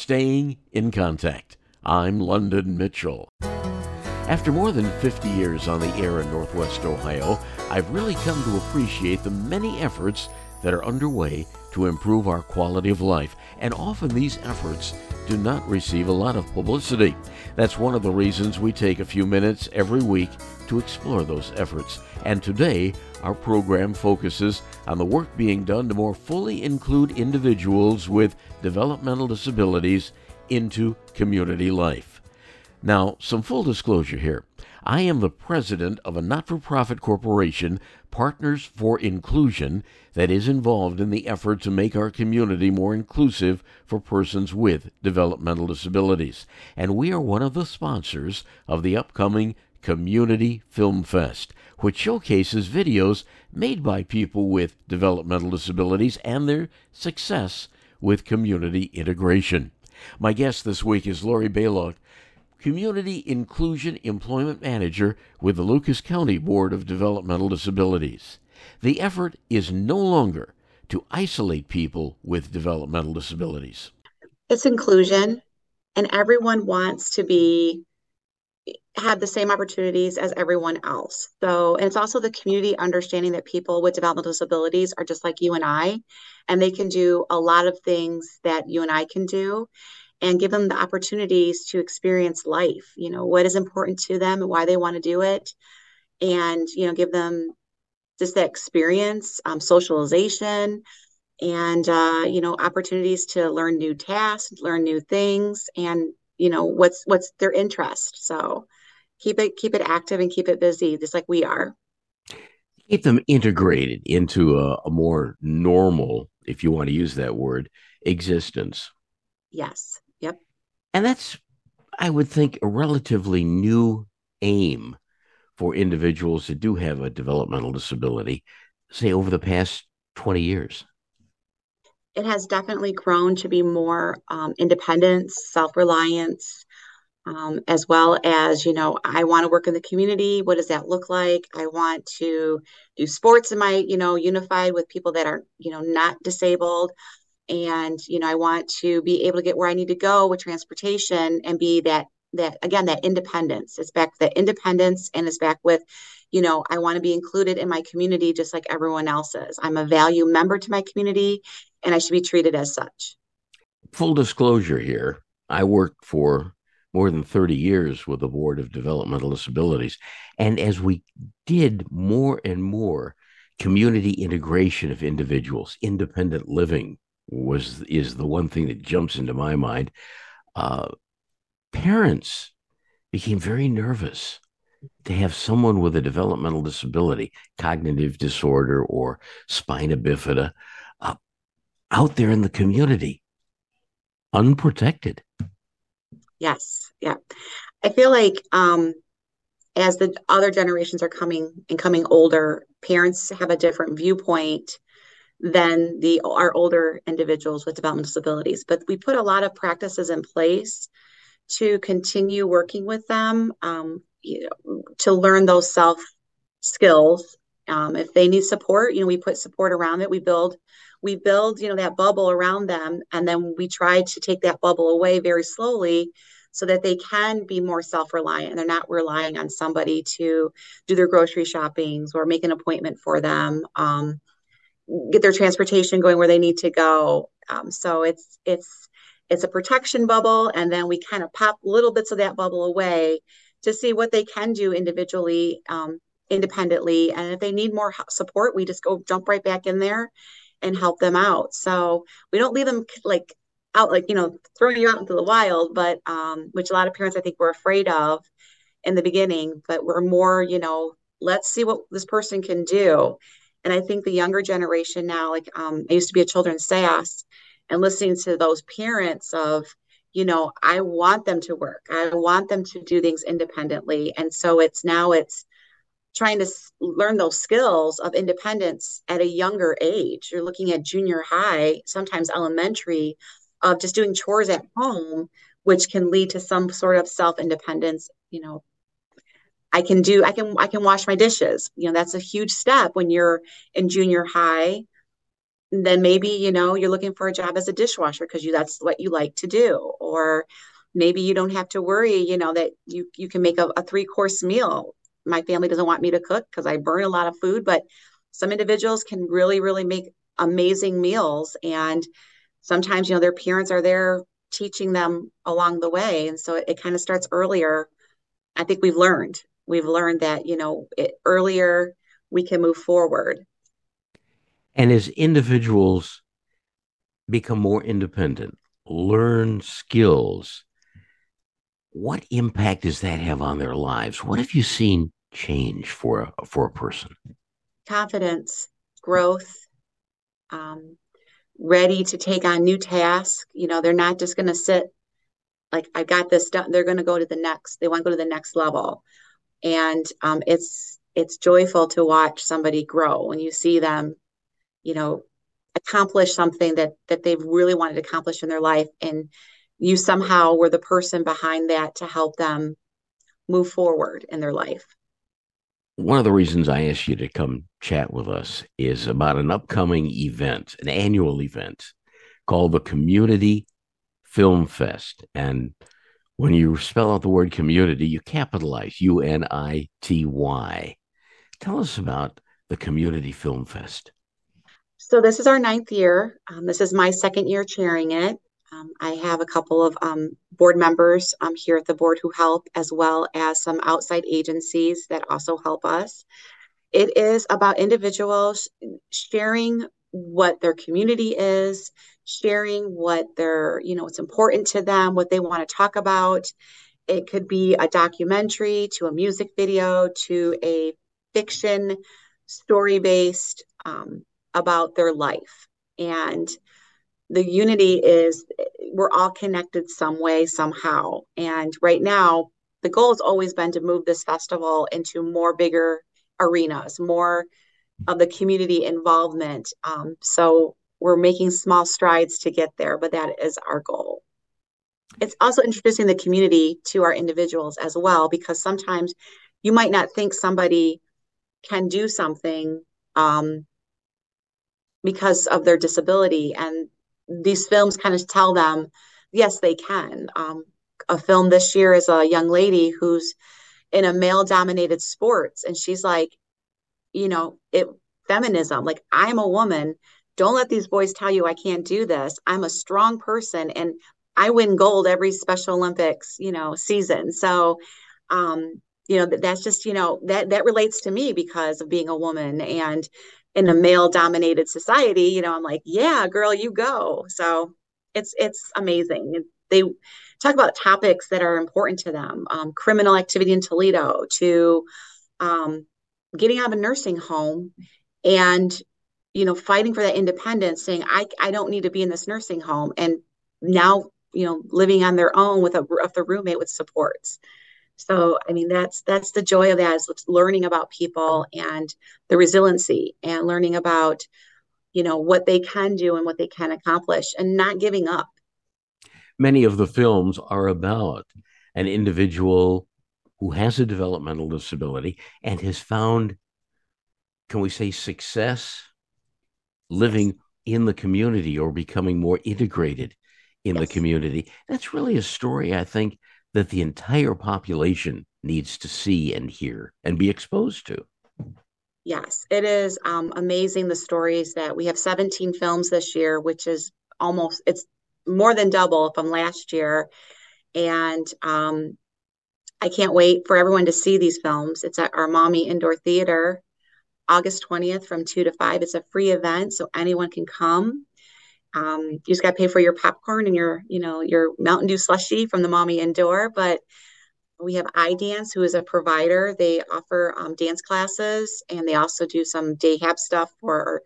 staying in contact. I'm London Mitchell. After more than 50 years on the air in Northwest Ohio, I've really come to appreciate the many efforts that are underway to improve our quality of life, and often these efforts do not receive a lot of publicity. That's one of the reasons we take a few minutes every week to explore those efforts. And today, our program focuses on the work being done to more fully include individuals with developmental disabilities into community life. Now, some full disclosure here. I am the president of a not for profit corporation, Partners for Inclusion, that is involved in the effort to make our community more inclusive for persons with developmental disabilities. And we are one of the sponsors of the upcoming Community Film Fest, which showcases videos made by people with developmental disabilities and their success with community integration. My guest this week is Lori Balogh, Community Inclusion Employment Manager with the Lucas County Board of Developmental Disabilities. The effort is no longer to isolate people with developmental disabilities. It's inclusion, and everyone wants to be have the same opportunities as everyone else. So, and it's also the community understanding that people with developmental disabilities are just like you and I, and they can do a lot of things that you and I can do and give them the opportunities to experience life, you know, what is important to them and why they want to do it. And, you know, give them just that experience, um, socialization, and, uh, you know, opportunities to learn new tasks, learn new things, and, you know, what's, what's their interest. So keep it, keep it active and keep it busy, just like we are. Keep them integrated into a, a more normal, if you want to use that word, existence. Yes. And that's, I would think, a relatively new aim for individuals that do have a developmental disability, say over the past 20 years? It has definitely grown to be more um, independence, self reliance, um, as well as, you know, I want to work in the community. What does that look like? I want to do sports in my, you know, unified with people that are, you know, not disabled and you know i want to be able to get where i need to go with transportation and be that that again that independence. It's back that independence and it's back with you know i want to be included in my community just like everyone else is i'm a value member to my community and i should be treated as such. Full disclosure here i worked for more than 30 years with the board of developmental disabilities and as we did more and more community integration of individuals independent living was is the one thing that jumps into my mind. Uh, parents became very nervous to have someone with a developmental disability, cognitive disorder, or spina bifida uh, out there in the community, unprotected. Yes, yeah. I feel like um, as the other generations are coming and coming older, parents have a different viewpoint than the our older individuals with developmental disabilities. But we put a lot of practices in place to continue working with them um, you know, to learn those self skills. Um, if they need support, you know, we put support around it. We build we build you know that bubble around them and then we try to take that bubble away very slowly so that they can be more self-reliant they're not relying on somebody to do their grocery shoppings or make an appointment for them um, get their transportation going where they need to go. Um, so it's it's it's a protection bubble, and then we kind of pop little bits of that bubble away to see what they can do individually, um, independently, and if they need more support, we just go jump right back in there and help them out. So we don't leave them like out like you know throwing you out into the wild, but um, which a lot of parents I think were afraid of in the beginning, but we're more you know let's see what this person can do and I think the younger generation now, like um, I used to be a children's SAS, and listening to those parents of, you know, I want them to work, I want them to do things independently, and so it's now it's trying to learn those skills of independence at a younger age. You're looking at junior high, sometimes elementary, of just doing chores at home, which can lead to some sort of self independence, you know, I can do I can I can wash my dishes. You know, that's a huge step when you're in junior high. Then maybe you know you're looking for a job as a dishwasher because you that's what you like to do. Or maybe you don't have to worry you know that you you can make a, a three course meal. My family doesn't want me to cook because i burn a lot of food but some individuals can really really make amazing meals. And sometimes you know their parents are there teaching them along the way. And so it, it kind of starts earlier. I think we've learned we've learned that you know it, earlier we can move forward and as individuals become more independent, learn skills, what impact does that have on their lives? What have you seen change for a, for a person? Confidence, growth, um, ready to take on new tasks. You know, they're not just going to sit like I got this done. They're going to go to the next. They want to go to the next level, and um, it's it's joyful to watch somebody grow when you see them you know, accomplish something that that they've really wanted to accomplish in their life and you somehow were the person behind that to help them move forward in their life. One of the reasons I asked you to come chat with us is about an upcoming event, an annual event called the Community Film Fest. And when you spell out the word community, you capitalize U N I T Y. Tell us about the Community Film Fest. So this is our ninth year. Um, this is my second year chairing it. Um, I have a couple of um, board members um, here at the board who help, as well as some outside agencies that also help us. It is about individuals sharing what their community is, sharing what their, you know, what's important to them, what they want to talk about. It could be a documentary to a music video to a fiction story based um, about their life. And the unity is we're all connected some way, somehow. And right now, the goal has always been to move this festival into more bigger arenas, more of the community involvement. Um, so we're making small strides to get there, but that is our goal. It's also introducing the community to our individuals as well, because sometimes you might not think somebody can do something um, because of their disability. And these films kind of tell them, yes, they can. Um, a film this year is a young lady who's in a male dominated sports and she's like, you know, it feminism, like I'm a woman. Don't let these boys tell you I can't do this. I'm a strong person and I win gold every Special Olympics, you know, season. So, um, you know, that's just, you know, that that relates to me because of being a woman and in a male dominated society you know i'm like yeah girl you go so it's it's amazing they talk about topics that are important to them um, criminal activity in toledo to um, getting out of a nursing home and you know fighting for that independence saying i i don't need to be in this nursing home and now you know living on their own with a, with a roommate with supports so, I mean, that's that's the joy of that is learning about people and the resiliency and learning about, you know, what they can do and what they can accomplish and not giving up. Many of the films are about an individual who has a developmental disability and has found, can we say, success living in the community or becoming more integrated in yes. the community. That's really a story, I think, that the entire population needs to see and hear and be exposed to. Yes, it is um, amazing the stories that we have 17 films this year, which is almost it's more than double from last year, and um, I can't wait for everyone to see these films. It's at our Maumee Indoor Theater, August 20th from two to five. It's a free event, so anyone can come. Um, you just got to pay for your popcorn and your, you know, your Mountain Dew slushy from the Mommy Indoor. But we have iDance, who is a provider. They offer um, dance classes and they also do some dayhab stuff for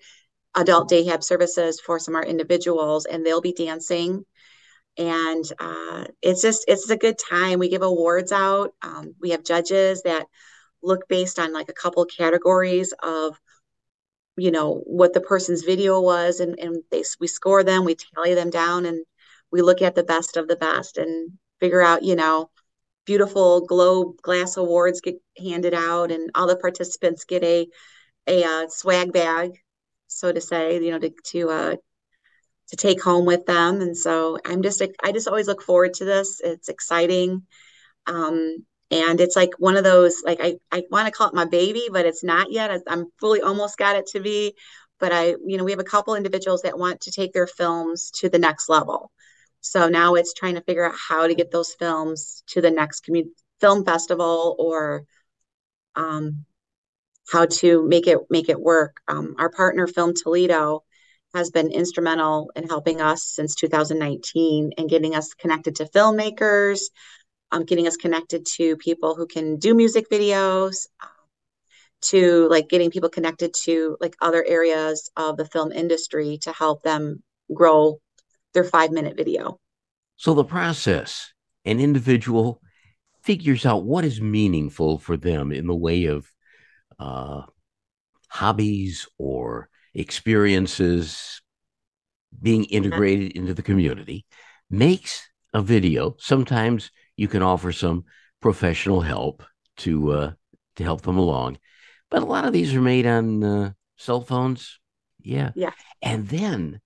adult dayhab services for some of our individuals, and they'll be dancing. And uh, it's just it's a good time. We give awards out. Um, we have judges that look based on like a couple categories of you know what the person's video was and, and they we score them we tally them down and we look at the best of the best and figure out you know beautiful globe glass awards get handed out and all the participants get a a uh, swag bag so to say, you know, to to uh, to take home with them. And so I'm just I just always look forward to this. It's exciting. Um, and it's like one of those like I, I want to call it my baby, but it's not yet. I'm fully almost got it to be. But I, you know, we have a couple individuals that want to take their films to the next level. So now it's trying to figure out how to get those films to the next film festival or um, how to make it make it work. Um, our partner Film Toledo has been instrumental in helping us since 2019 and getting us connected to filmmakers, um, getting us connected to people who can do music videos, um, to like getting people connected to like other areas of the film industry to help them grow their five minute video. So the process, an individual figures out what is meaningful for them in the way of uh, hobbies or experiences being integrated into the community, makes a video. Sometimes you can offer some professional help to uh, to help them along, but a lot of these are made on uh, cell phones. Yeah, yeah, and then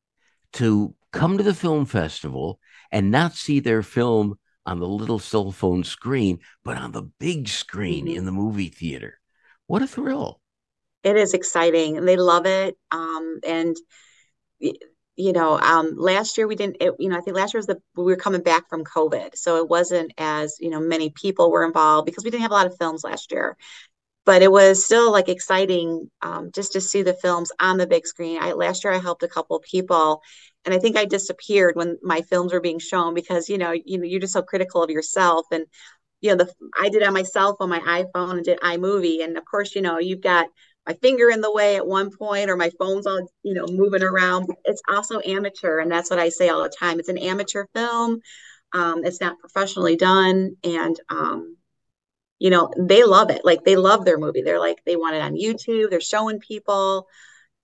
to come to the film festival and not see their film on the little cell phone screen, but on the big screen mm-hmm. in the movie theater. What a thrill! It is exciting. And they love it. Um, and you know, um, last year we didn't. It, you know, I think last year was the we were coming back from COVID, so it wasn't as you know many people were involved because we didn't have a lot of films last year. But it was still like exciting um, just to see the films on the big screen. I last year I helped a couple people, and I think I disappeared when my films were being shown because you know you know you're just so critical of yourself and you know the I did it on myself on my iPhone and did iMovie, and of course you know you've got my finger in the way at one point or my phone's all you know moving around. It's also amateur and that's what i say all the time. It's an amateur film. Um, it's not professionally done and um, you know they love it. Like they love their movie. They're like they want it on youtube. They're showing people.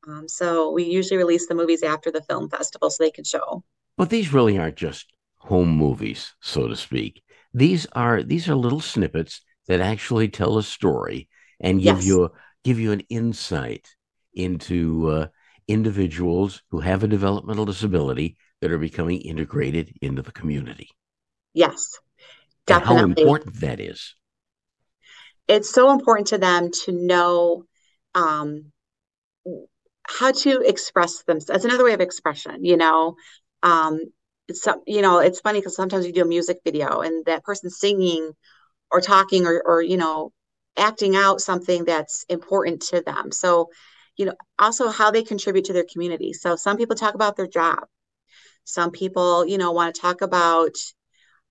Um, so we usually release the movies after the film festival so they can show. But these really aren't just home movies so to speak. These are these are little snippets that actually tell a story and give yes. you give you an insight into uh, individuals who have a developmental disability that are becoming integrated into the community. Yes, definitely. And how important that is. It's so important to them to know um, how to express themselves. That's another way of expression, you know. Um, it's you know, it's funny because sometimes you do a music video and that person singing or talking or, or you know acting out something that's important to them. So, you know, also how they contribute to their community. So some people talk about their job. Some people, you know, want to talk about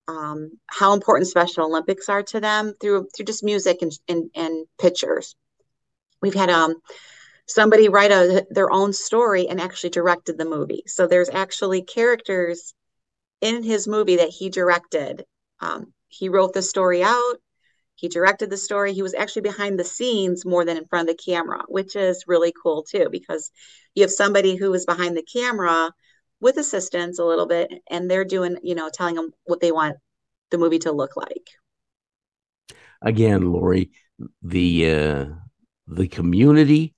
um, how important Special Olympics are to them through through just music and and, and pictures. We've had um somebody write a, their own story and actually directed the movie. So there's actually characters in his movie that he directed. Um, he wrote the story out. He directed the story. He was actually behind the scenes more than in front of the camera, which is really cool too, because you have somebody who is behind the camera with assistance a little bit, and they're doing, you know, telling them what they want the movie to look like. Again, Lori, the uh, the community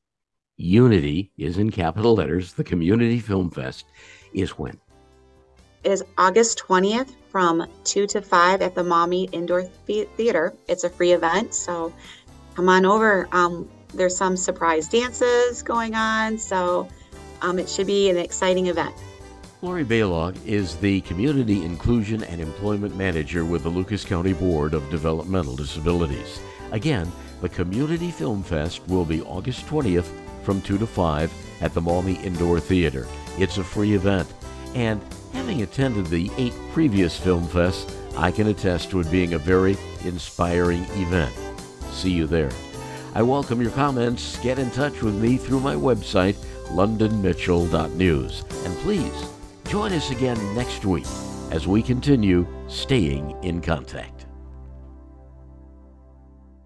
unity is in capital letters. The Community Film Fest is when is August 20th from 2 to 5 at the Maumee Indoor Theater. It's a free event, so come on over. Um, there's some surprise dances going on, so um, it should be an exciting event. Lori Balogh is the Community Inclusion and Employment Manager with the Lucas County Board of Developmental Disabilities. Again, the Community Film Fest will be August 20th from 2 to 5 at the Maumee Indoor Theater. It's a free event, and Having attended the eight previous film fests, I can attest to it being a very inspiring event. See you there. I welcome your comments. Get in touch with me through my website, londonmitchell.news. And please join us again next week as we continue staying in contact.